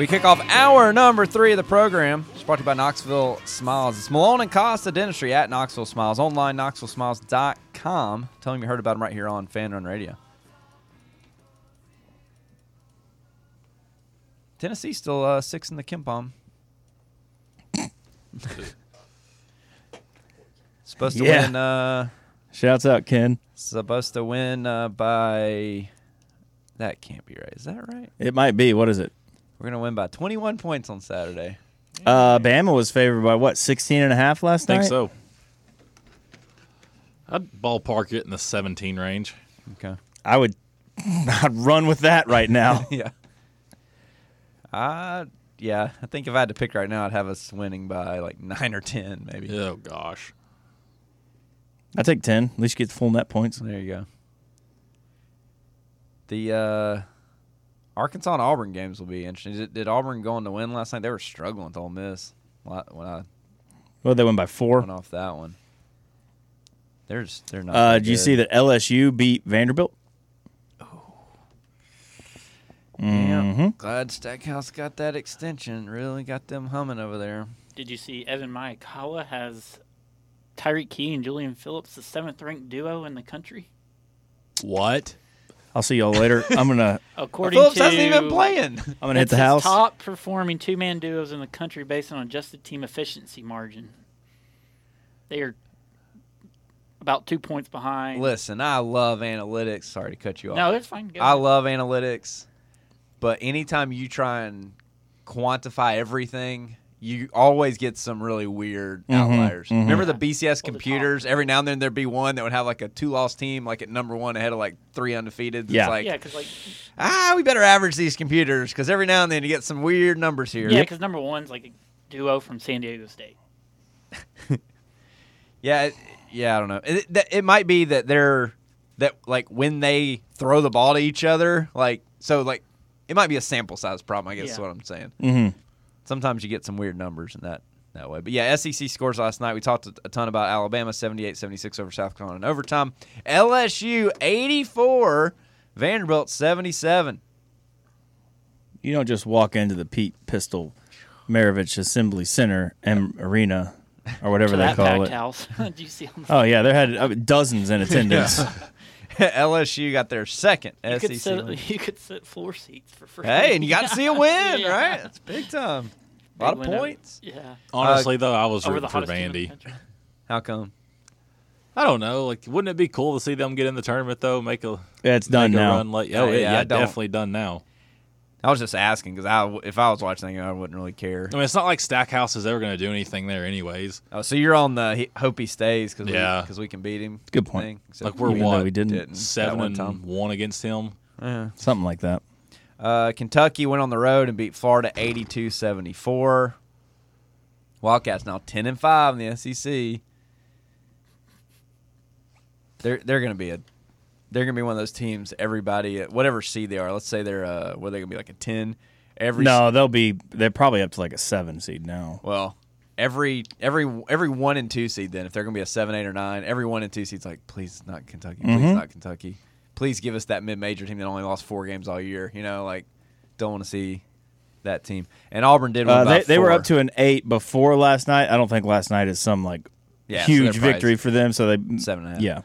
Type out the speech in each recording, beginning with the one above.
We kick off hour number three of the program. It's brought to you by Knoxville Smiles. It's Malone and Costa Dentistry at Knoxville Smiles. Online, knoxvillesmiles.com. Tell them you heard about them right here on Fan Run Radio. Tennessee still uh, six in the KenPom. supposed to Yeah. win. Uh, Shouts out, Ken. supposed to win uh, by. That can't be right. Is that right? It might be. What is it? We're gonna win by 21 points on Saturday. Uh, Bama was favored by what, 16 and a half last night? I think night? so. I'd ballpark it in the 17 range. Okay. I would I'd run with that right now. yeah. Uh yeah. I think if I had to pick right now, I'd have us winning by like nine or ten, maybe. Oh gosh. I take 10. At least you get the full net points. There you go. The uh, Arkansas and Auburn games will be interesting. Did, did Auburn go on to win last night? They were struggling with Ole Miss la- when I Well, they won by four. went off that one. They're just, they're not. Uh, that did you see that LSU beat Vanderbilt? Oh. Yeah. Mhm. Glad Stackhouse got that extension. Really got them humming over there. Did you see Evan Miyakawa has Tyreke Key and Julian Phillips, the seventh ranked duo in the country? What? I'll see y'all later. I'm gonna According Phillips to hasn't even playing. I'm gonna hit the house. top performing two man duos in the country based on adjusted team efficiency margin. They are about two points behind. Listen, I love analytics. Sorry to cut you off. no, it's fine. Go I ahead. love analytics, but anytime you try and quantify everything, you always get some really weird Mhm, outliers. mhm. Remember the BCS computers? Every now and then there'd be one that would have like a two loss team, like at number one ahead of like three undefeated. Yeah. It's like, yeah, because like ah, we better average these computers because every now and then you get some weird numbers here. yeah, because number one's like a duo from San Diego State. Yeah, it- yeah, I don't know. It, that- it might be that they're that like when they throw the ball to each other, like so, like it might be a sample size problem. I guess is what I'm saying. hmm Sometimes you get some weird numbers in that that way. But yeah, SEC scores last night. We talked a- a ton about Alabama 78-76 over South Carolina in overtime. LSU 84, Vanderbilt 77. You don't just walk into the Pete Pistol Maravich Assembly Center and Arena or whatever they call it. house. Did you see Oh yeah, there had uh, dozens in attendance. LSU got their second you SEC. could, win. sit, you could sit floor seats for free. Hey, and you got to see a win, Yeah. right? That's big time. A lot of Big window. points. Yeah. Honestly, uh, though, I was rooting for hottest team in the Vandy. How come? I don't know. Like, wouldn't it be cool to see them get in the tournament though? Make a yeah, it's done make a now. run like oh Yeah, yeah, yeah, I yeah, don't- definitely done now. I was just asking because I, if I was watching, I wouldn't really care. I mean, it's not like Stackhouse is ever going to do anything there, anyways. Oh, so you're on the he, hope he stays because Yeah. we, 'cause we can beat him. Good point. thing, Like we're one, we didn't. didn't. seven one time. one against him. Yeah. Something like that. Uh, Kentucky went on the road and beat Florida 82-74. Wildcats now 10 and 5 in the SEC. They're they're going to be a they're going to be one of those teams everybody at whatever seed they are. Let's say they're uh what are they going to be like a 10 every No, they'll be. They're probably up to like a seven seed now. Well, every every every one and two seed then if they're going to be a 7 8 or 9, every one and two seed's like please not Kentucky. Please Mhm. not Kentucky. Please give us that mid-major team that only lost 4 games all year, you know, like don't want to see that team. And Auburn did Uh, they, they were up to an eight before last night. I don't think last night is some like Yeah, huge they're victory for them. So they seven and a half. Yeah,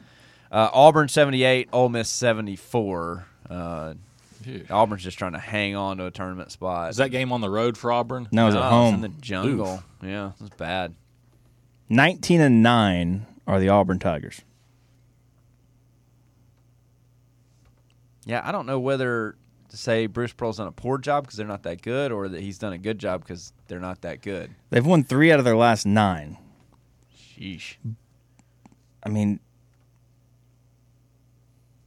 Uh, Auburn 78, Ole Miss 74. Uh, Auburn's just trying to hang on to a tournament spot. Is that game on the road for Auburn? now it's No, at it's home. in the jungle. Yeah, it's bad. Nineteen and nine are the Auburn Tigers. Yeah, I don't know whether to say Bruce Pearl's done a poor job because they're not that good, or that he's done a good job because they're not that good. They've won three out of their last nine. Sheesh. I mean,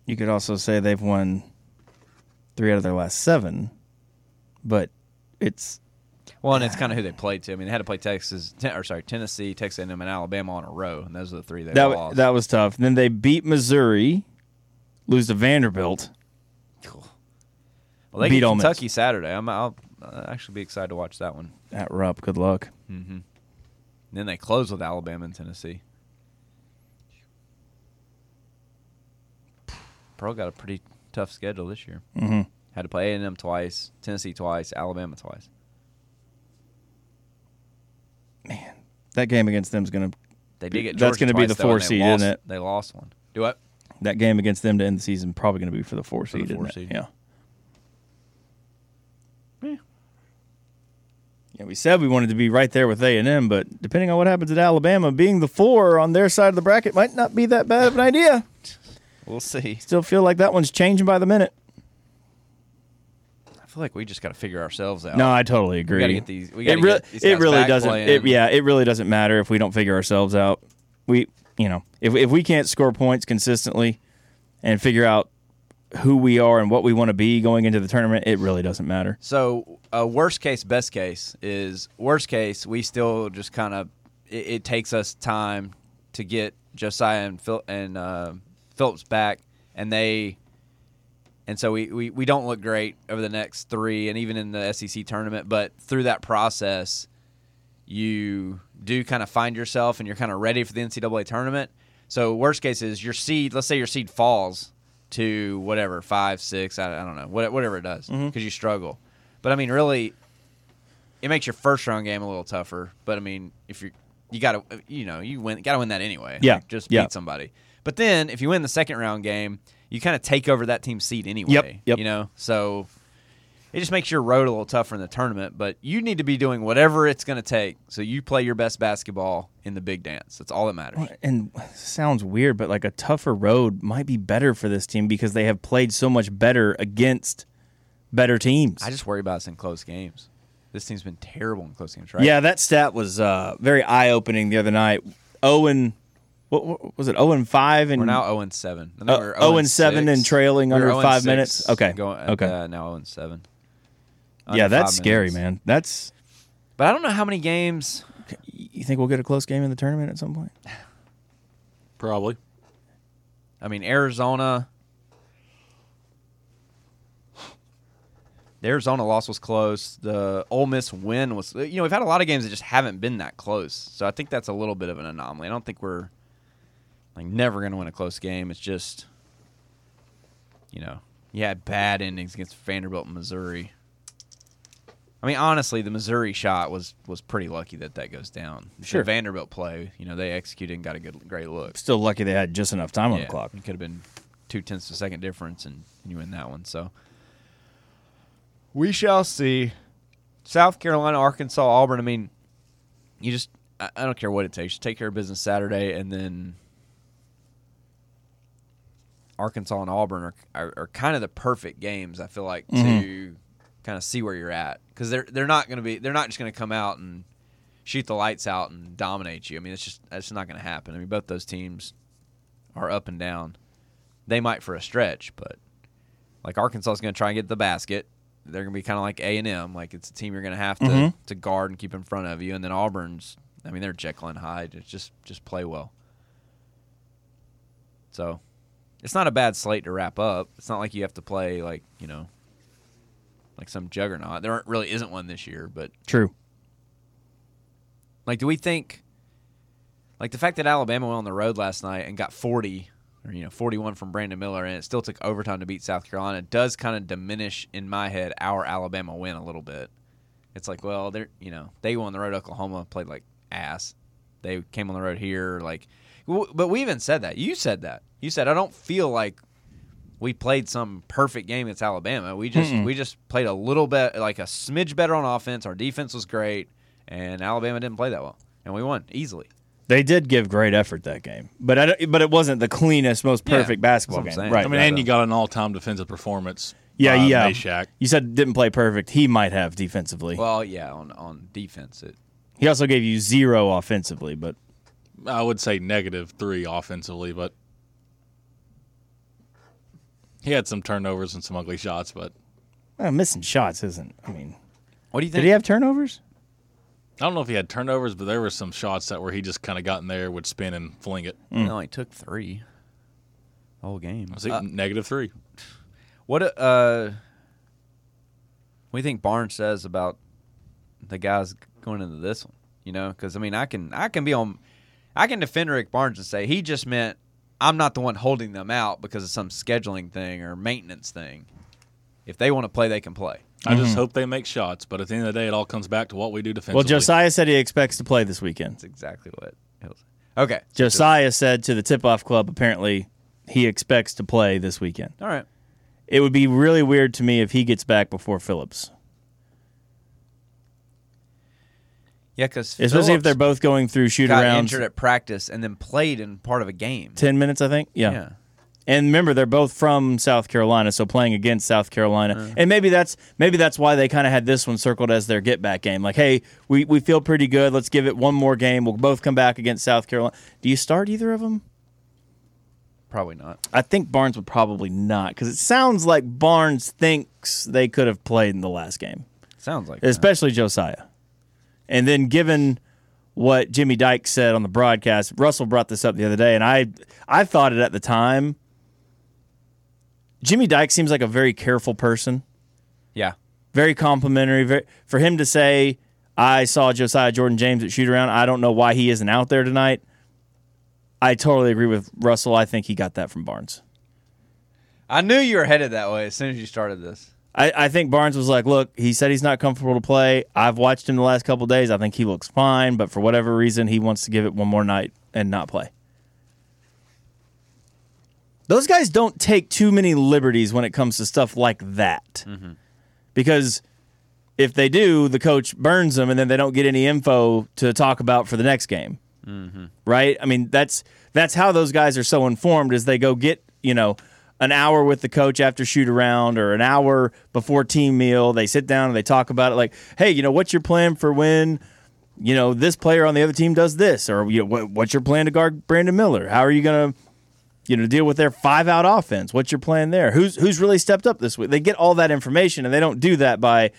you could also say they've won three out of their last seven, but it's Well, and it's kind of who they played to. I mean, they had to play Texas, or sorry, Tennessee, Texas A&M, and Alabama on a row, and those are the three they that lost. that was tough. Then they beat Missouri, lose to Vanderbilt. cool. Well, they beat get Ole Miss. Kentucky Saturday. I'm, I'll uh, actually be excited to watch that one. At Rupp, good luck. Mm-hmm. Then they close with Alabama and Tennessee. Pearl got a pretty tough schedule this year. Mm-hmm. Had to play A and M twice, Tennessee twice, Alabama twice. Man, that game against them's gonna. They did get Georgia that's gonna be the four seed, lost, isn't it? They lost one. Do what? That game against them to end the season probably gonna be for the four for seed. The four seed. Yeah. Yeah. Yeah, we said we wanted to be right there with A and M, but depending on what happens at Alabama, being the four on their side of the bracket might not be that bad of an idea. We'll see. Still feel like that one's changing by the minute. I feel like we just got to figure ourselves out. No, I totally agree. gotta get these- we it gotta get these it really doesn't. It, yeah, it really doesn't matter if we don't figure ourselves out. We, you know, if if we can't score points consistently and figure out who we are and what we want to be going into the tournament, it really doesn't matter. So, uh, worst case, best case is worst case. We still just kind of it, it takes us time to get Josiah and Phil and uh, Phillips back, and they and so we, we we don't look great over the next three, and even in the SEC tournament. But through that process, you do kind of find yourself, and you're kind of ready for the NCAA tournament. So, worst case is your seed. Let's say your seed falls to whatever five, six. I, I don't know, what- whatever it does, mm-hmm. because you struggle. But I mean, really, it makes your first round game a little tougher. But I mean, if you're, you got to you know you win got to win that anyway. Yeah, Like, just yeah. beat somebody. But then if you win the second round game, you kind of take over that team's seat anyway. Yep, yep. You know, so it just makes your road a little tougher in the tournament. But you need to be doing whatever it's going to take so you play your best basketball in the big dance. That's all that matters. And sounds weird, but like a tougher road might be better for this team because they have played so much better against better teams. I just worry about us in close games. This team's been terrible in close games, right? Yeah, that stat was uh, very eye opening the other night. Owen, what, what was it? Owen five and We're now 0 and 7. I Uh, 0 and 7 6. and trailing We under 0 and five minutes? Okay, Going, okay. Uh, now 0 and 7. yeah, that's scary, man. That's But I don't know how many games. you think we'll get a close game in the tournament at some point? Probably. I mean, Arizona. The Arizona loss was close. The Ole Miss win was. You know, we've had a lot of games that just haven't been that close. So I think that's a little bit of an anomaly. I don't think we're like never going to win a close game. It's just, you know, you had bad endings against Vanderbilt and Missouri. I mean, honestly, the Missouri shot was was pretty lucky that that goes down. Sure. The Vanderbilt play, you know, they executed and got a good, great look. Still lucky they had just enough time on the clock. It could have been two tenths of a second difference, and, and you win that one. So we shall see. South Carolina, Arkansas, Auburn. I mean, you just I, I don't care what it takes. Just take care of business Saturday, and then Arkansas and Auburn are are, are kind of the perfect games. I feel like to kind of see where you're at because they're they're not going to be they're not just going to come out and shoot the lights out and dominate you. I mean, it's just that's not going to happen. I mean, both those teams are up and down. They might for a stretch, but like Arkansas is going to try and get the basket. They're going to be kind of like A and M, like it's a team you're going to have to Mhm. to guard and keep in front of you. And then Auburn's, I mean, they're Jekyll and Hyde. It's just just play well. So, it's not a bad slate to wrap up. It's not like you have to play like you know, like some juggernaut. There aren't, really isn't one this year, but True. like, do we think, like the fact that Alabama went on the road last night and got 40 or, you know, 41 from Brandon Miller and it still took overtime to beat South Carolina does kind of diminish in my head our Alabama win a little bit. It's like, well, they're, you know, they won the road Oklahoma, played like ass. They came on the road here, like, but we even said that. You said that. You said, I don't feel like we played some perfect game against Alabama. We just Mm-mm. we just played a little bit like a smidge better on offense. Our defense was great, and Alabama didn't play that well, and we won easily. They did give great effort that game, but I don't, but it wasn't the cleanest, most Yeah, perfect basketball that's what I'm game. saying. Right. I mean, and you got an all-time defensive performance. yeah, by yeah. Mashack. You said didn't play perfect. He might have defensively. Well, yeah, on on defense, it he also gave you zero offensively, but I would say negative three offensively, but he had some turnovers and some ugly shots. But uh, missing shots isn't. I mean, What do you think? did he have turnovers? I don't know if he had turnovers, but there were some shots that where he just kind of got in there, would spin and fling it. No, he took three. the Whole game. I see Uh, negative three. what uh, what do you think Barnes says about the guys going into this one? You know, because I mean, I can I can be on, I can defend Rick Barnes and say he just meant I'm not the one holding them out because of some scheduling thing or maintenance thing. If they want to play, they can play. I just mm-hmm. hope they make shots, but at the end of the day, it all comes back to what we do defensively. Well, Josiah said he expects to play this weekend. That's exactly what he'll say. Okay. Josiah said to the tip off club apparently he expects to play this weekend. All right. It would be really weird to me if he gets back before Phillips. Yeah, because Especially if they're both going through shoot got arounds. injured at practice and then played in part of a game. 10 minutes, I think. Yeah. Yeah. And remember, they're both from South Carolina, so playing against South Carolina, uh-huh. and maybe that's maybe that's why they kind of had this one circled as their get back game. Like, hey, we, we feel pretty good. Let's give it one more game. We'll both come back against South Carolina. Do you start either of them? Probably not. I think Barnes would probably not because it sounds like Barnes thinks they could have played in the last game, Sounds like that. especially Josiah. And then given what Jimmy Dykes said on the broadcast, Russell brought this up the other day, and I I thought it at the time. Jimmy Dykes seems like a very careful person, Yeah. very complimentary. Very, for him to say, "I saw Josiah Jordan James at shoot around," I don't know why he isn't out there tonight. I totally agree with Russell. I think he got that from Barnes. I knew you were headed that way as soon as you started this. I, I think Barnes was like, look, he said he's not comfortable to play. I've watched him the last couple days. I think he looks fine, but for whatever reason, he wants to give it one more night and not play. Those guys don't take too many liberties when it comes to stuff like that. Mm-hmm. Because if they do, the coach burns them and then they don't get any info to talk about for the next game. Mm-hmm. Right? I mean, that's that's how those guys are so informed is they go get, you know, an hour with the coach after shoot around or an hour before team meal. They sit down and they talk about it like, hey, you know, what's your plan for when you know, this player on the other team does this, or you know, what, what's your plan to guard Brandon Miller? How are you going to, you know, deal with their five out offense? What's your plan there? Who's who's really stepped up this week? They get all that information, and they don't do that by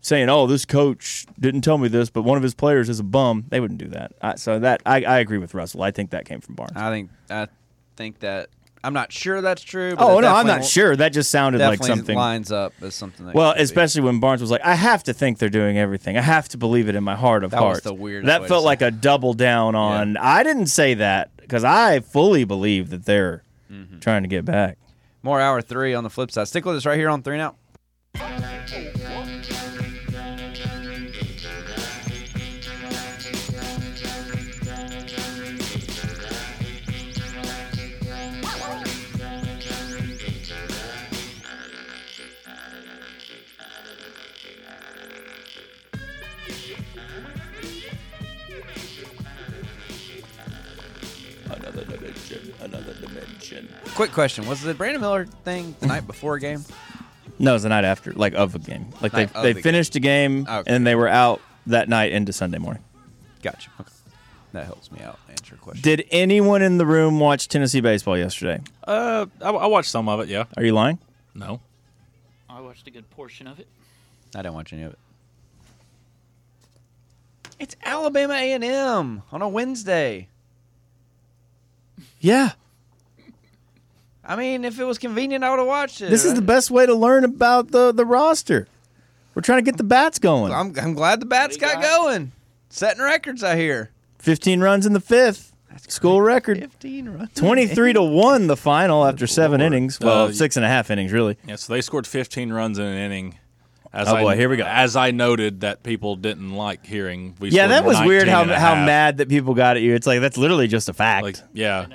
saying, "Oh, this coach didn't tell me this, but one of his players is a bum." They wouldn't do that. I, so that I, I agree with Russell. I think that came from Barnes. I think I think that I'm not sure that's true. But oh no, I'm not sure. That just sounded like something. Definitely something. lines up as something. That Well, could be. especially when Barnes was like, "I have to think they're doing everything. I have to believe it in my heart of That was hearts." the weirdest That way to felt say like a double down on. I didn't say that because I fully believe that they're Mm-hmm. trying to get back. more hour three on the flip side. Stick with us right here on three and Quick question: Was the Brandon Miller thing the night before a game? No, it was the night after, like of a game. Like they Night of they the finished a game Okay. and they were out that night into Sunday morning. Gotcha. Okay. That helps me out answer your question. Did anyone in the room watch Tennessee baseball yesterday? Uh, I, I watched some of it. Yeah. Are you lying? No. I watched a good portion of it. I didn't watch any of it. It's Alabama A and M on a Wednesday. Yeah. I mean, if it was convenient, I would have watched it. This is the best way to learn about the the roster. We're trying to get the bats going. I'm, I'm glad the bats got got- going, setting records I hear. 15 runs in the fifth. School record. Fifteen runs. 23 to 1 the final after seven Lord. innings. Well, Uh, six and a half innings, really. Yeah. So they scored 15 runs in an inning. As Oh, I, boy, here we go. As I noted that people didn't like hearing. We Yeah, that was weird how, how mad that people got at you. It's like, that's literally just a fact. Like, yeah.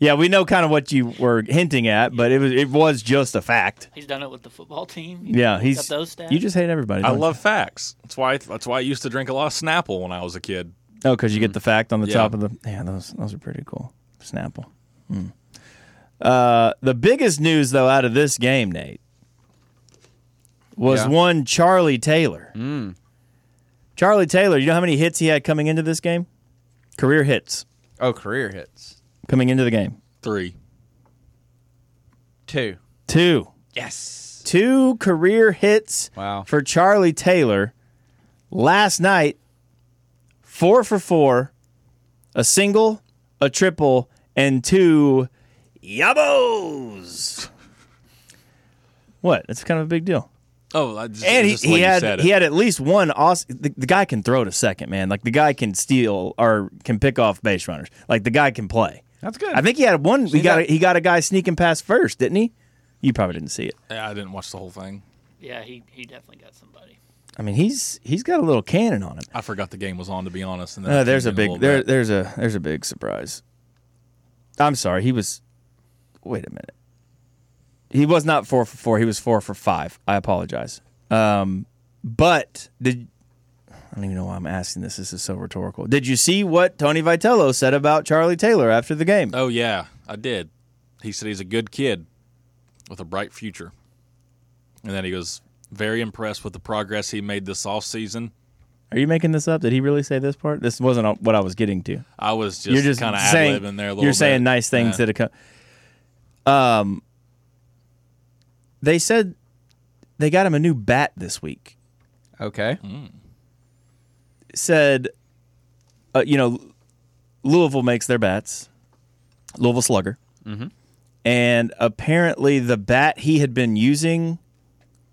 I know much. yeah, we know kind of what you were hinting at, but it was it was just a fact. He's done it with the football team. Yeah, he's Got he's. those stats. You just hate everybody. I don't you? love facts. That's why. That's why I used to drink a lot of Snapple when I was a kid. Oh, because you get the fact on the Yeah. top of the. Yeah, those those are pretty cool. Snapple. Hmm. Uh, the biggest news though out of this game, Nate, was Yeah. one Charlie Taylor. Mm. Charlie Taylor. You know how many hits he had coming into this game? Career hits Oh, career hits. Coming into the game. Three. Two. Two. Yes. Two career hits Wow. for Charlie Taylor last night. Four for four, a single, a triple, and two yabos. What? That's kind of a big deal. Oh, I just, And he, just he had said it. he had at least one awesome. The, the guy can throw to second, man. Like the guy can steal or can pick off base runners. Like the guy can play. That's good. I think he had one. He he got got- a, he got a guy sneaking past first, didn't he? You probably didn't see it. Yeah, I didn't watch the whole thing. Yeah, he, he definitely got somebody. I mean, he's he's got a little cannon on him. I forgot the game was on to be honest. And then Uh, I there's a tuned in big little there bit. there's a there's a big surprise. I'm sorry, he was. Wait a minute. He was not four for four. He was four for five. I apologize. Um, but did I don't even know why I'm asking this. This is so rhetorical. Did you see what Tony Vitello said about Charlie Taylor after the game? Oh yeah, I did. He said he's a good kid with a bright future, and then he was very impressed with the progress he made this off season. Are you making this up? Did he really say this part? This wasn't what I was getting to. I was just, you're just kind of saying ad libbing there a little. You're saying nice things Yeah. that have come. Um, they said they got him a new bat this week. Okay. Said, uh, you know, Louisville makes their bats, Louisville Slugger, and apparently the bat he had been using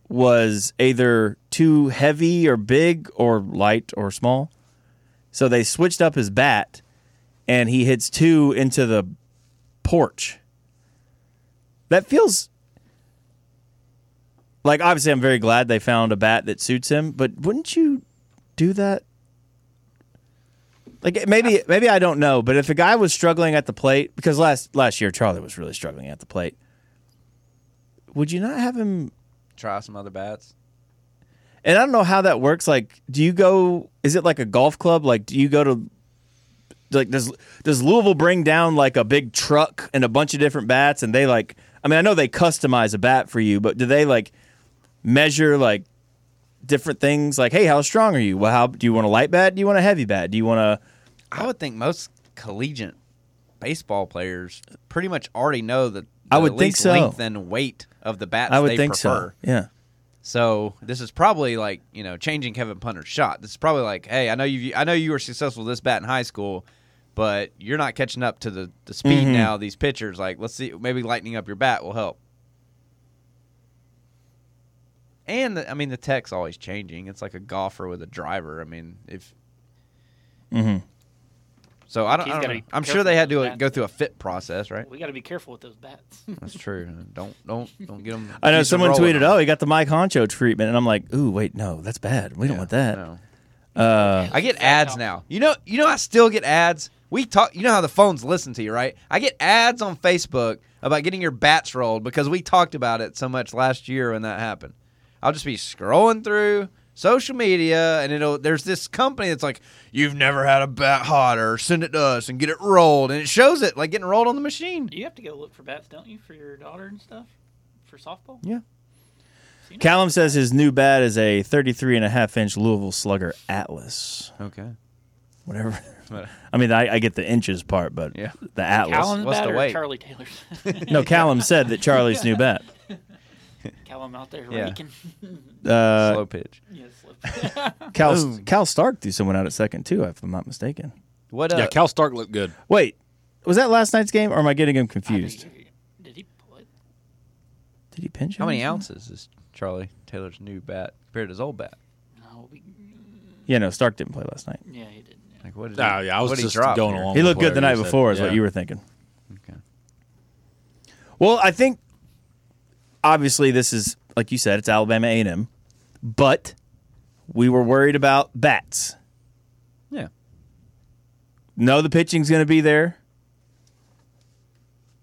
was either too heavy or big or light or small. So they switched up his bat, and he hits two into the porch. That feels like obviously I'm very glad they found a bat that suits him, but wouldn't you do that? Like maybe maybe I don't know, but if a guy was struggling at the plate because last last year Charlie was really struggling at the plate, would you not have him Try some other bats. and I don't know how that works. Like, do you go? Is it like a golf club? Like, do you go to? Like, does does Louisville bring down like a big truck and a bunch of different bats, and they like? I mean, I know they customize a bat for you, but do they like measure like different things? Like, hey, how strong are you? Well, how do you want a light bat? Do you want a heavy bat? Do you want a? I would think most collegiate baseball players pretty much already know that I would think so. length and weight of the bats I would they think prefer. so. Yeah. So this is probably like you know changing Kevin Punter's shot. This is probably like, hey, I know you, I know you were successful with this bat in high school, but you're not catching up to the, the speed Mhm. now. of These pitchers, like, let's see, maybe lightening up your bat will help. And the, I mean, the tech's always changing. It's like a golfer with a driver. I mean, if Mm-hmm. So, I don't. I don't know. I'm sure they had to those uh, go through a fit process, right? We got to be careful with those bats. That's true. Don't don't don't get them. I know someone tweeted, "Oh, he got the Mike Honcho treatment," and I'm like, "Ooh, wait, no, that's bad. We don't want that." No. Uh, I get ads now. You know, you know, I still get ads. We talk. You know how the phones listen to you, right? I get ads on Facebook about getting your bats rolled because we talked about it so much last year when that happened. I'll just be scrolling through social media, and it'll. There's this company that's like, "You've never had a bat hotter. Send it to us and get it rolled," and it shows it like getting rolled on the machine. you have to go look for bats, don't you, for your daughter and stuff, for softball? Yeah. Seen it? Callum says his new bat is a 33 and a half inch Louisville Slugger Atlas. Okay. Whatever. I mean, I, I get the inches part, but Yeah. the Atlas. Callum's what's bat the or weight? Charlie Taylor's? No, Callum said that Charlie's new bat. Callum out there Yeah. raking. Uh, Slow pitch. yes. slip. Cal, Boom. Cal Stark threw someone out at second too, if I'm not mistaken. What? Uh, yeah, Cal Stark looked good. Wait, was that last night's game, or am I getting him I think confused? Did he pull it? Did he pinch? how many ounces is Charlie Taylor's new bat compared to his old bat? No. We, Yeah, no, Stark didn't play last night. yeah, he didn't. yeah. Like what? Did Ah, he, yeah, I was what just he going here? along. He looked good the night you before, said. is what you were thinking. Okay. Well, I think obviously this is like you said, it's Alabama A&M, but we were worried about bats. Yeah. No, the pitching's going to be there.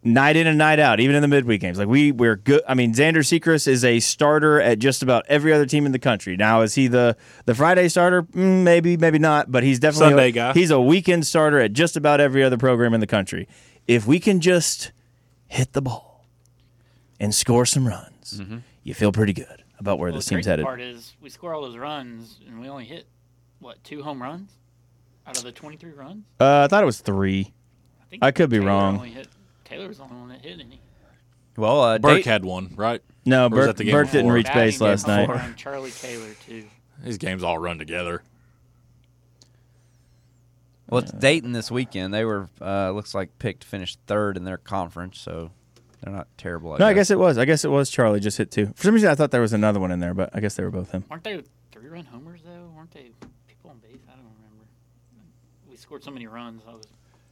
Night in and night out, even in the midweek games. Like we, we're good. I mean, Xander Sechrist is a starter at just about every other team in the country. Now, is he the the Friday starter? Mm, maybe, maybe not. But he's definitely Sunday a, guy. He's a weekend starter at just about every other program in the country. If we can just hit the ball and score some runs, you feel pretty good about where Well, this the team's crazy headed. part is we score all those runs and we only hit what two home runs out of the 23 runs. Uh, I thought it was three. I think I could be wrong. Only hit, Taylor was the only one that hit any. Well, uh, Burke Dayton- had one, right? No, Burke, the Burke didn't reach base last night. and Charlie Taylor too. These games all run together. Well, it's Dayton this weekend. They were uh, looks like picked to finish third in their conference, so they're not terrible. I No, I guess it was. I guess it was Charlie just hit two. For some reason, I thought there was another one in there, but I guess they were both him. Weren't they three run homers though? Weren't they people on base? I don't remember. We scored so many runs. I was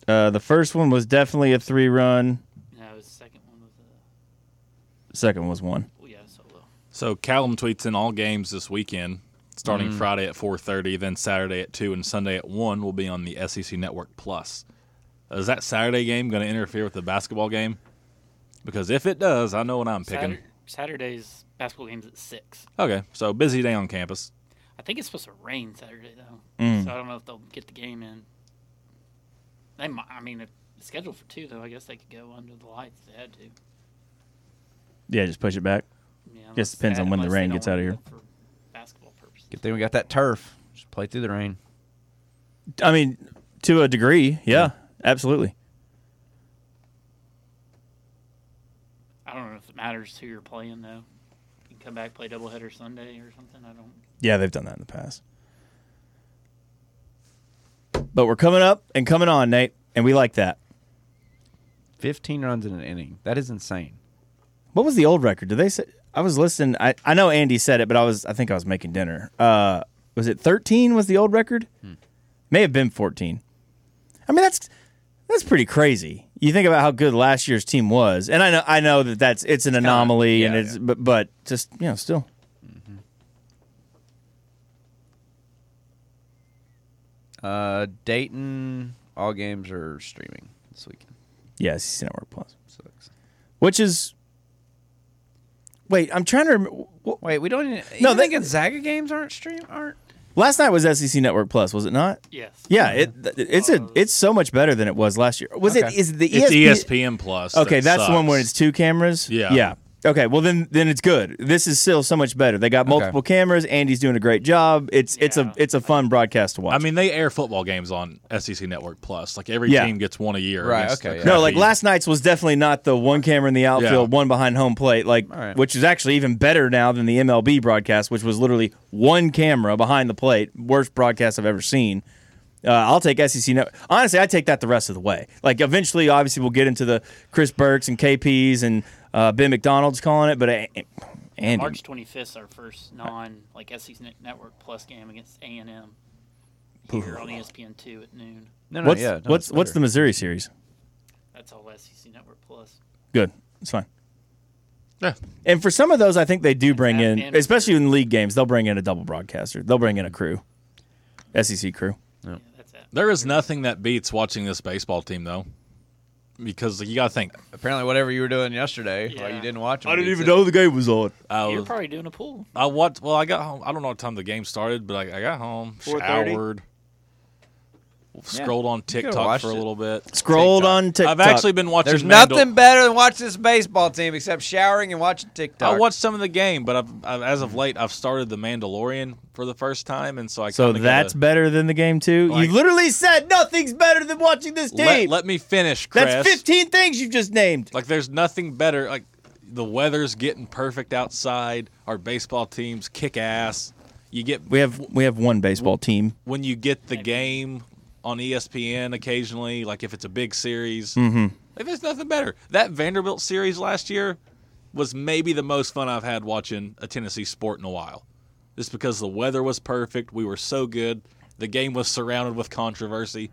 Uh, the first one was definitely a three run. no, the second one was A... second was one. Oh, yeah, solo. So Callum tweets in all games this weekend, starting Friday at 4:30, then Saturday at two, and Sunday at one will be on the SEC Network Plus. Is that Saturday game going to interfere with the basketball game? Because if it does, I know what I'm picking. Saturday's basketball game's at six. Okay, so busy day on campus. I think it's supposed to rain Saturday though, Mm. so I don't know if they'll get the game in. They, might, I mean, if it's scheduled for two though. I guess they could go under the lights if they had to. Yeah, just push it back. Yeah, Guess unless depends they- on when the rain gets out wanna here. For basketball purposes. Good thing we got that turf. Just play through the rain. I mean, to a degree, yeah, absolutely. I don't know if it matters who you're playing though. You can come back play doubleheader Sunday or something. I don't. Yeah, they've done that in the past. But we're coming up and coming on, Nate, and we like that. 15 runs in an inning. That is insane. What was the old record? Did they say? I was listening. I, I know Andy said it, but I was I think I was making dinner. Uh, was it 13? Was the old record? May have been 14. I mean that's that's pretty crazy. You think about how good last year's team was, and I know I know that that's it's an anomaly, and it's yeah. but but just you know still. Uh, Dayton, all games are streaming this weekend. Yeah, SEC Network Plus, Sucks. which is. Wait, I'm trying to. Remember, Wait, we don't even. No, No, they- the Gonzaga games aren't stream. Aren't last night was SEC Network Plus, was it not? Yes. Yeah, it it's a uh, it's so much better than it was last year. Was it Okay. is it the It's E ESPN? ESPN Plus. Okay, that that's the one where it's two cameras. Yeah. yeah. Okay, well then then it's good. This is still so much better. They got multiple cameras. Andy's doing a great job. It's it's a it's a fun broadcast to watch. I mean, they air football games on SEC Network Plus. Like every Yeah. team gets one a year. Right, okay, yeah. no, like last night's was definitely not the one camera in the outfield, Yeah. one behind home plate, like All right. which is actually even better now than the MLB broadcast, which was literally one camera behind the plate. Worst broadcast I've ever seen. Uh, I'll take SEC. Net- Honestly, I take that the rest of the way. Like eventually, obviously, we'll get into the Chris Burkes and KPs and uh, Ben McDonald's calling it, but uh, Andy, March 25th is our first non like SEC Network Plus game against A and M here on ESPN two at noon. no, no, what's yeah. no, what's what's the. Missouri series? That's all SEC Network Plus. Good, it's fine. Yeah. And for some of those, I think they do bring in, especially in league games, they'll bring in a double broadcaster. They'll bring in a crew, SEC crew. Yeah, that's it. There is nothing that beats watching this baseball team, though, because you got to think. apparently whatever you were doing yesterday while Yeah. you didn't watch. 'em I didn't even know the game was on. I, You're was, probably doing a pool. I watched. Well, I got home. I don't know what time the game started, but I, I got home, 4:30? showered, scrolled on TikTok for a little bit. Scrolled on TikTok. I've actually been watching. There's Mandal- nothing better than watching this baseball team except showering and watching TikTok. I watched some of the game, but I've, I've, as of late, I've started the Mandalorian for the first time, and so I So kinda that's gotta- better than the game too. Like- you literally said nothing's better than watching this team. let, let me finish, Chris. That's 15 things you've just named. Like, there's nothing better. Like, the weather's getting perfect outside. Our baseball teams kick ass. You get We have we have one baseball team. when you get the game on ESPN occasionally, like if it's a big series. Mm-hmm. Like, there's nothing better. That Vanderbilt series last year was maybe the most fun I've had watching a Tennessee sport in a while. Just because the weather was perfect, we were so good. The game was surrounded with controversy.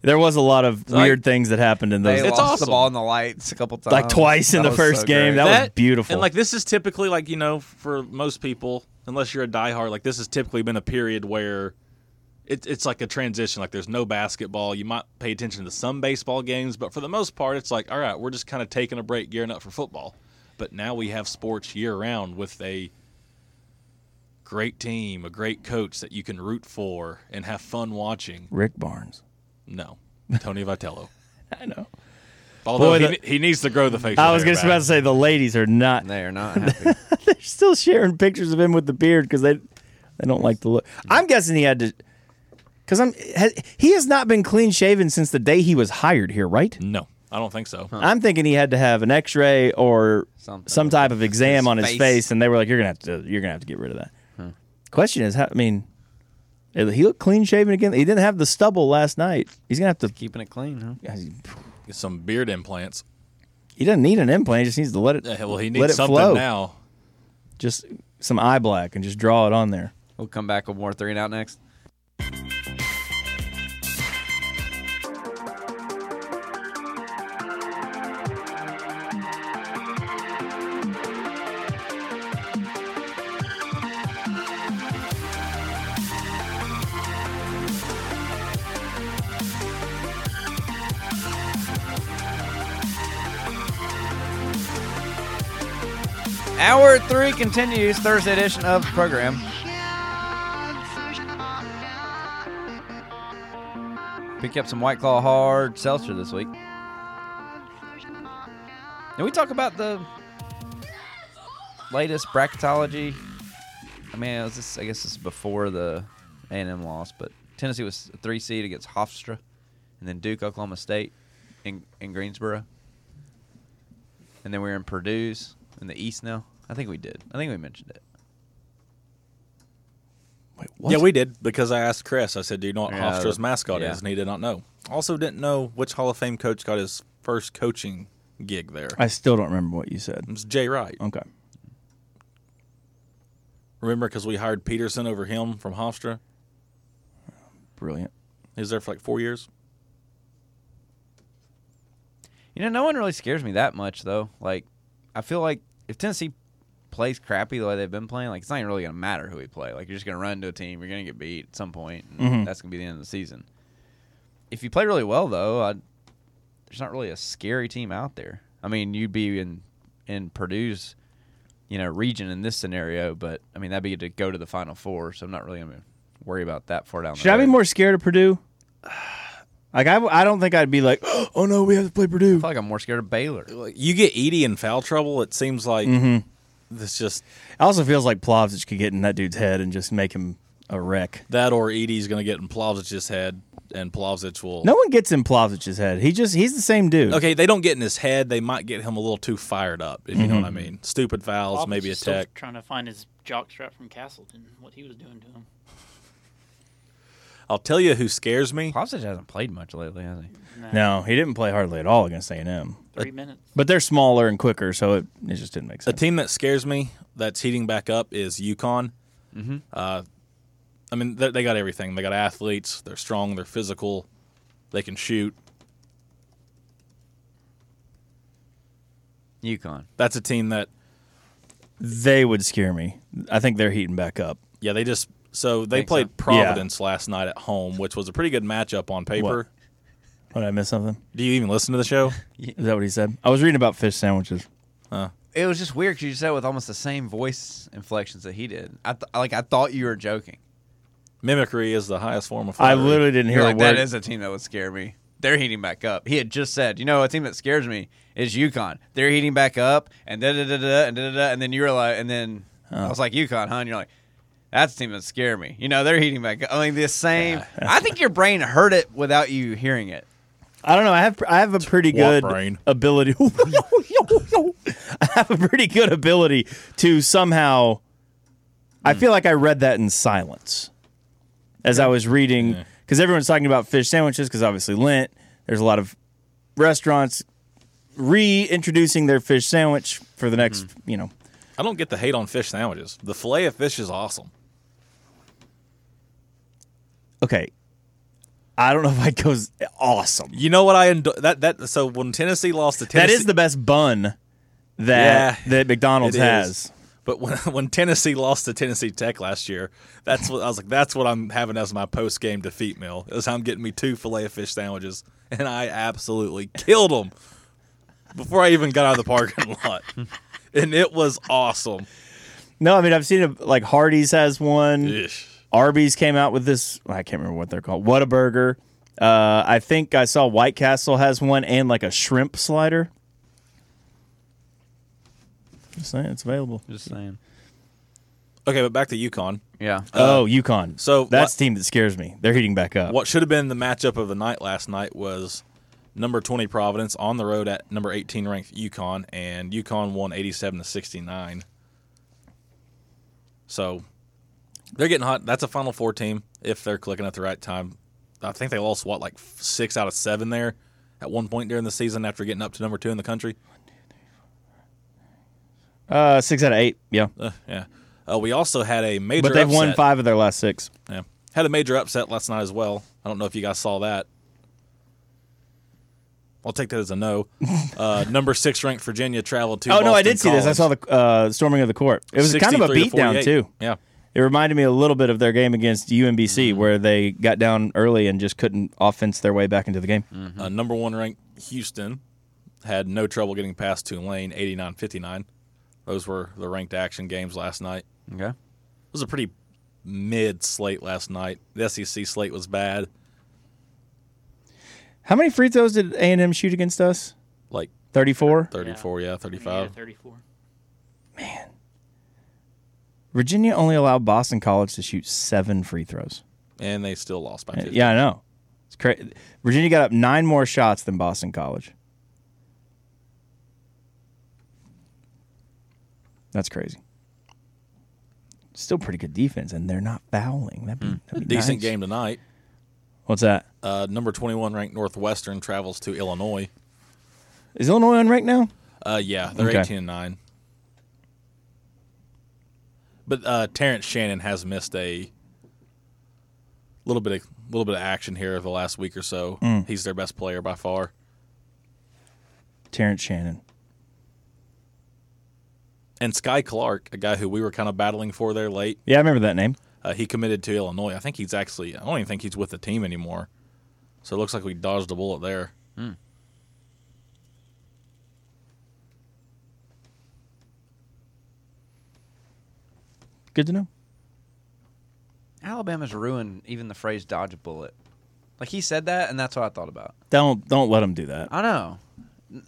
There was a lot of Like- weird things that happened in They those. It's lost awesome. the ball in the lights a couple times. Like twice in That the first so game. great. That was beautiful. And like this is typically like you know for most people, unless you're a diehard, like this has typically been a period where it, it's like a transition. Like there's no basketball. You might pay attention to some baseball games, but for the most part, it's like all right, we're just kind of taking a break, gearing up for football. But now we have sports year round with a great team, a great coach that you can root for and have fun watching. Rick Barnes. No, Tony Vitello. I know. Although Boy, he, the- he needs to grow the facial. I was hair just about to say the ladies are not. They are not happy. They're still sharing pictures of him with the beard because they they don't like the look. Mm. I'm guessing he had to. Because I'm has, he has not been clean shaven since the day he was hired here, right? No, I don't think so. I'm thinking he had to have an X-ray or Something. some type of exam His on his face. face, and they were like, "You're gonna have to, you're gonna have to get rid of that." Question is, how, I mean, eh, he looked clean shaven again. He didn't have the stubble last night. He's gonna have to. Keeping it clean, huh? Get some beard implants. He doesn't need an implant. He just needs to let it. Yeah, well, he let needs it something flow. now. Just some eye black and just draw it on there. We'll come back with more three and out next. Hour three continues Thursday edition of the program. Pick up some White Claw hard seltzer this week. And we talk about the latest bracketology. I mean, was this, I guess this is before the A&M loss, but Tennessee was a three seed against Hofstra, and then Duke, Oklahoma State, in in Greensboro, and then we are in Purdue's in the East now. I think we did. I think we mentioned it. Wait, what? Yeah, we did because I asked Chris. I said, "Do you know what Yeah, Hofstra's the- mascot yeah. is?" And he did not know. Also, didn't know which Hall of Fame coach got his first coaching gig there. I still don't remember what you said. It was Jay Wright. Okay. Remember, because we hired Peterson over him from Hofstra. Brilliant. He was there for like four years. You know, no one really scares me that much though. Like, I feel like if Tennessee plays crappy the way they've been playing, like it's not even really gonna matter who we play. Like you're just gonna run into a team, you're gonna get beat at some point, and Mhm. that's gonna be the end of the season. If you play really well though, I, there's not really a scary team out there. I mean, you'd be in in Purdue's, you know, region in this scenario, but I mean that'd be good to go to the Final Four, so I'm not really gonna worry about that far down. Should I be more scared of Purdue? Like I, I don't think I'd be like, oh no, we have to play I Purdue. feel like I'm more scared of Baylor. Like, You get Edey in foul trouble. It seems like Mm-hmm. this just It also feels like Plavsic could get in that dude's head and just make him a wreck. that, or Edey's going to get in Plavsic's head, and Plavsic will. No one gets in Plavsic's head. He just he's the same dude. Okay, they don't get in his head. They might get him a little too fired up, if you know what I mean. Stupid fouls, Bob's maybe a just still tech. Trying to find his jockstrap from Castleton, what he was doing to him. I'll tell you who scares me. Plavsic hasn't played much lately, has he? Nah, No, he didn't play hardly at all against A and M. three minutes. But they're smaller and quicker, so it, it just didn't make sense. A sense. team that scares me that's heating back up is UConn. Mm-hmm. Uh, I mean, they, they got everything. They got athletes. They're strong. They're physical. They can shoot. UConn. That's a team that, They would scare me. I think they're heating back up. yeah, they just so they Think played so? Providence last night at home, which was a pretty good matchup on paper. What? Did I miss something? Do you even listen to the show? Is that what he said? I was reading about fish sandwiches. It was just weird because you said it with almost the same voice inflections that he did. I th- like I thought you were joking. Mimicry is the highest form of I literally didn't hear You're a like word. that is a team that would scare me. They're heating back up. He had just said, you know, a team that scares me is UConn. They're heating back up, and da da da da and da da da, and then you were like, and then I was like UConn, huh? And you're like, that's a team that scare me. You know, they're heating back. I mean, the same. I think your brain heard it without you hearing it. I don't know. I have I have a pretty What good brain? ability. I have a pretty good ability to somehow. I hmm. feel like I read that in silence as I was reading because everyone's talking about fish sandwiches because obviously Lent. There's a lot of restaurants reintroducing their fish sandwich for the next, hmm. you know. I don't get the hate on fish sandwiches. The fillet of fish is awesome. Okay, I don't know if I'd go s- awesome. You know what I enjoy that that so when Tennessee lost to Tennessee That is the best bun that Yeah, that McDonald's it is. has. But when when Tennessee lost to Tennessee Tech last year, that's what I was like. That's what I'm having as my post game defeat meal. Is I'm getting me two fillet of fish sandwiches, and I absolutely killed them before I even got out of the parking lot, and it was awesome. No, I mean I've seen it. Like Hardee's has one. Ish. Arby's came out with this. I can't remember what they're called. What Whataburger. Uh, I think I saw White Castle has one and like a shrimp slider. Just saying, it's available. Just saying. Okay, but back to UConn. Yeah. oh, UConn. so that's what- the team that scares me. They're heating back up. What should have been the matchup of the night last night was number 20 Providence on the road at number 18 ranked UConn, and UConn won 87 to 69. So they're getting hot. That's a Final Four team if they're clicking at the right time. I think they lost what like six out of seven there at one point during the season after getting up to number two in the country. Uh, six out of eight. Yeah, Uh, yeah. Uh, we also had a major. but they've won five of their last six. Yeah. Had a major upset last night as well. I don't know if you guys saw that. I'll take that as a no. Uh, number six ranked Virginia traveled to. Oh no, I Boston did see this. I saw the uh, storming of the court. It was kind of a 63 to beatdown too. Yeah. It reminded me a little bit of their game against UMBC, Mm-hmm. where they got down early and just couldn't offense their way back into the game. Uh, number one ranked Houston had no trouble getting past Tulane, 89-59. Those were the ranked action games last night. Okay. It was a pretty mid slate last night. The SEC slate was bad. How many free throws did A and M shoot against us? Like 34. 34, yeah, Yeah, 35. 34. Virginia only allowed Boston College to shoot seven free throws. And they still lost by 50. Yeah, I know. It's crazy. Virginia got up nine more shots than Boston College. That's crazy. Still pretty good defense, and they're not fouling. That'd be, that'd be Decent nice. game tonight. What's that? Uh, number 21 ranked Northwestern travels to Illinois. Is Illinois unranked now? Uh, yeah, they're Okay. 18 and 9. But uh, Terrence Shannon has missed a little bit of little bit of action here over the last week or so. Mm. He's their best player by far. Terrence Shannon. And Skyy Clark, a guy who we were kind of battling for there late, Yeah, I remember that name. uh, he committed to Illinois. I think he's actually I don't even think he's with the team anymore. So it looks like we dodged a bullet there. Good to know. Alabama's ruined even the phrase "dodge a bullet." Like he said that, and that's what I thought about. Don't don't let him do that. I know.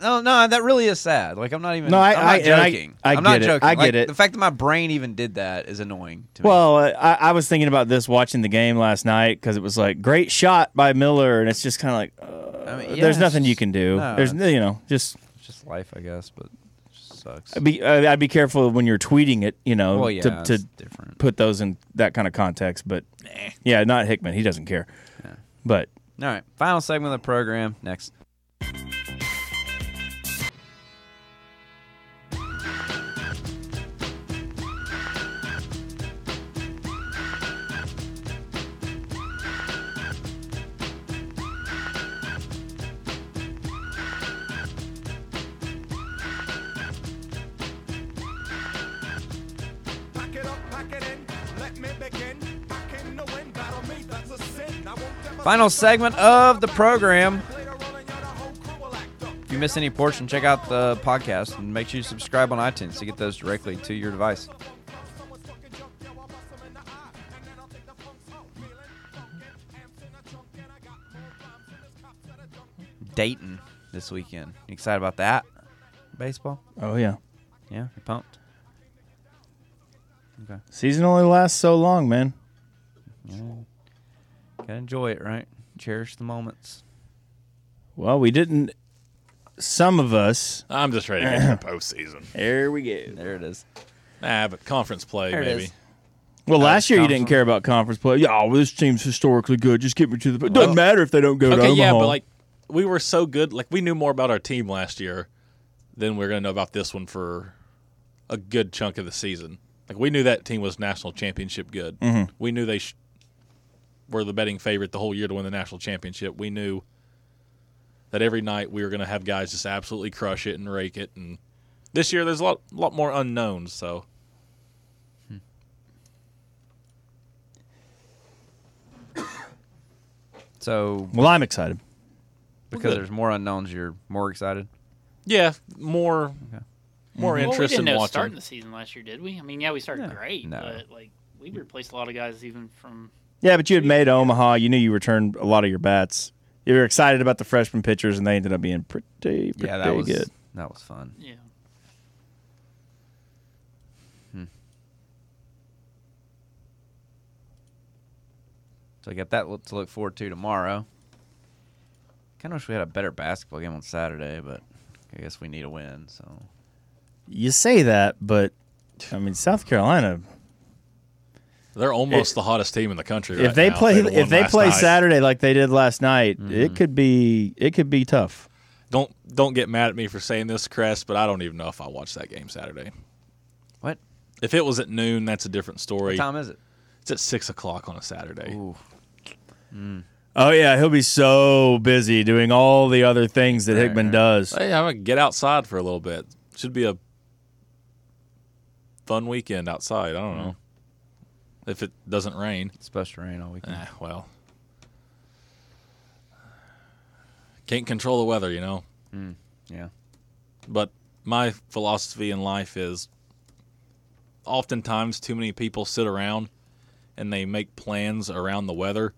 No, no, that really is sad. Like I'm not even. No, I- I'm not I- and I- joking. I am not get it. joking. I get Like, it. The fact that my brain even did that is annoying to me. Well, uh, I, I was thinking about this watching the game last night because it was like great shot by Miller, and it's just kind of like uh, I mean, yeah, there's it's nothing you can do. no, there's you know just it's just life, I guess, but just sucks. I'd be uh, I'd be careful when you're tweeting it, you know, well, yeah, to, to different. put those in that kind of context. But yeah, not Hickman. He doesn't care. But All right, final segment of the program next. Final segment of the program. later on and the whole crew will act up. If you miss any portion, check out the podcast and make sure you subscribe on iTunes to get those directly to your device. Someone's fucking jump, yo, I'll bust 'em in the eye. And then I'll take the punks out. Feeling funkin', amps in a trunk, and I got more rhymes than this cops at a junkie. Dayton this weekend. You excited about that? Baseball? oh yeah, Yeah, you're pumped. Okay, season only lasts so long, man. gotta enjoy it, right? Cherish the moments. Well, we didn't. Some of us. I'm just ready to get to the postseason. There we go. There it is. Nah, but conference play There it maybe. is. Well, last year you didn't conference. care about conference play. Yeah, well, this team's historically good. Just get me to the. It doesn't Well- matter if they don't go to Okay, Omaha. yeah, but like we were so good. Like we knew more about our team last year than we're gonna know about this one for a good chunk of the season. Like we knew that team was national championship good. Mm-hmm. We knew they sh- were the betting favorite the whole year to win the national championship. We knew that every night we were gonna have guys just absolutely crush it and rake it. And this year there's a lot, lot more unknowns. So So well, I'm excited. because good. there's more unknowns, you're more excited. yeah, more more mm-hmm. Well, we interest didn't in know starting the season last year, did we? I mean, yeah, we started No. great, No. but like we replaced a lot of guys even from. Yeah, but you had made Omaha. You knew you returned a lot of your bats. You were excited about the freshman pitchers, and they ended up being pretty, pretty Yeah, that was good. that was fun. Yeah. Hmm. So I got that to look forward to tomorrow. Kind of wish we had a better basketball game on Saturday, but I guess we need a win. So You say that, but I mean, South Carolina. They're almost the hottest team in the country. if right they now. play, They'd if they play night. Saturday like they did last night, Mm-hmm. it could be, it could be tough. Don't don't get mad at me for saying this, Crest, but I don't even know if I watched that game Saturday. what? If it was at noon, that's a different story. What time is it? It's at six o'clock on a Saturday. Ooh, Oh yeah, he'll be so busy doing all the other things that Hickman does. Hey, I'm gonna get outside for a little bit. Should be a fun weekend outside. I don't know if it doesn't rain. it's supposed to rain all weekend. Eh, well, can't control the weather, you know. Yeah. But my philosophy in life is oftentimes too many people sit around and they make plans around the weather.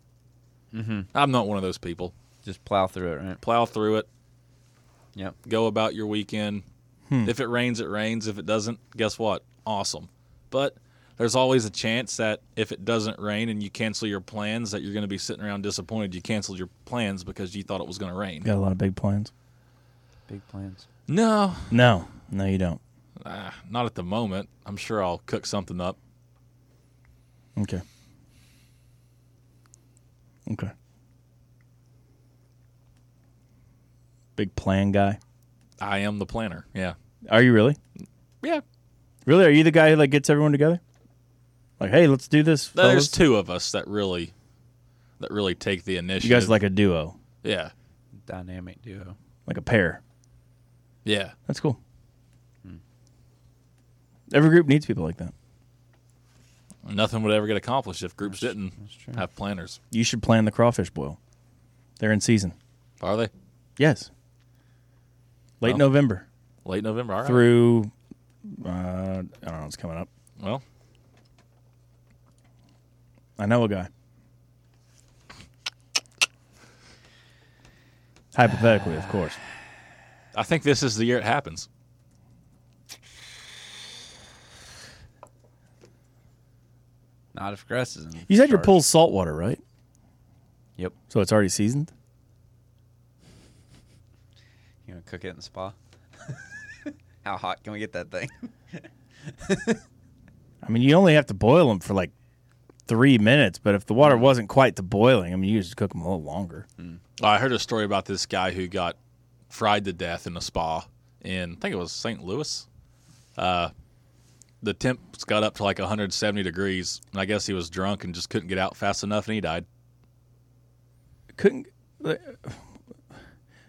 Mm-hmm. I'm not one of those people. Just plow through it, right? Plow through it. Yep. Go about your weekend. If it rains, it rains. If it doesn't, guess what? Awesome. But there's always a chance that if it doesn't rain and you cancel your plans, that you're going to be sitting around disappointed you canceled your plans because you thought it was going to rain. Got a lot of big plans. Big plans. No, No, no, you don't. ah, not at the moment. I'm sure I'll cook something up. Okay. Okay. Big plan guy. I am the planner. Yeah. Are you really? Yeah. Really? Are you the guy who like gets everyone together? Like, hey, let's do this. There's fellas? two of us that really that really take the initiative. You guys like a duo, Yeah. Dynamic duo. like a pair. Yeah. That's cool. Hmm. Every group needs people like that. Nothing would ever get accomplished if groups didn't true. have planners. You should plan the crawfish boil. They're in season. Are they? Yes. Late Well. November Late November. All right. through. Uh, I don't know. It's coming up. Well, I know a guy. Hypothetically, of course. I think this is the year it happens. Not if grass is in. You said your charge. salt water, right? Yep. So it's already seasoned. You gonna cook it in the spa? How hot can we get that thing? I mean, you only have to boil them for like three minutes, but if the water wasn't quite to boiling, I mean, you just cook them a little longer. I heard a story about this guy who got fried to death in a spa in I think it was St. Louis. Uh, the temps got up to like 170 degrees, and I guess he was drunk and just couldn't get out fast enough, and he died. Couldn't.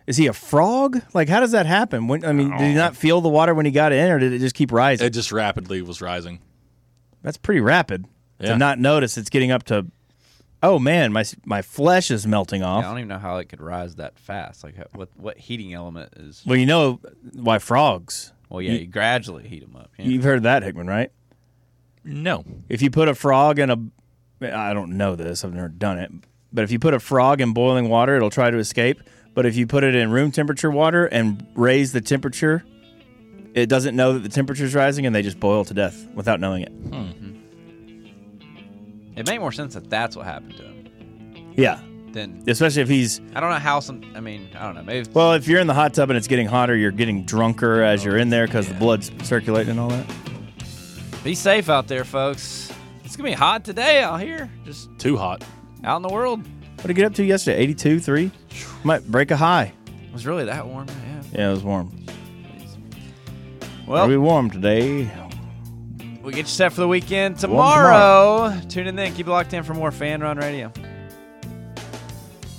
Is he a frog? Like, how does that happen? When I mean, did he not feel the water when he got in, or did it just keep rising? It just rapidly was rising. That's pretty rapid Yeah. to not notice it's getting up to. Oh man, my my flesh is melting Yeah, off. I don't even know how it could rise that fast. Like, how- what what heating element is? well, you know why frogs. Well, yeah, You- you, gradually heat them up. Yeah. You've heard that, Hickman, right? No. If you put a frog in a, I don't know this, I've never done it, but if you put a frog in boiling water, it'll try to escape. But if you put it in room temperature water and raise the temperature, it doesn't know that the temperature's rising and they just boil to death without knowing it. Hmm. It made more sense that that's what happened to him. Yeah. Then Especially if he's, I don't know how some. I mean, I don't know. Maybe well, if you're in the hot tub and it's getting hotter, you're getting drunker as you're in there because the blood's circulating and all that. be safe out there, folks. It's gonna be hot today out here, just Too hot. out in the world. What did it get up to yesterday? 82, 3? Might break a high. It was really that warm. Yeah. Yeah, it was warm. Well, we warm today? we get you set for the weekend tomorrow. Tune in then. Keep it locked in for more Fan Run Radio.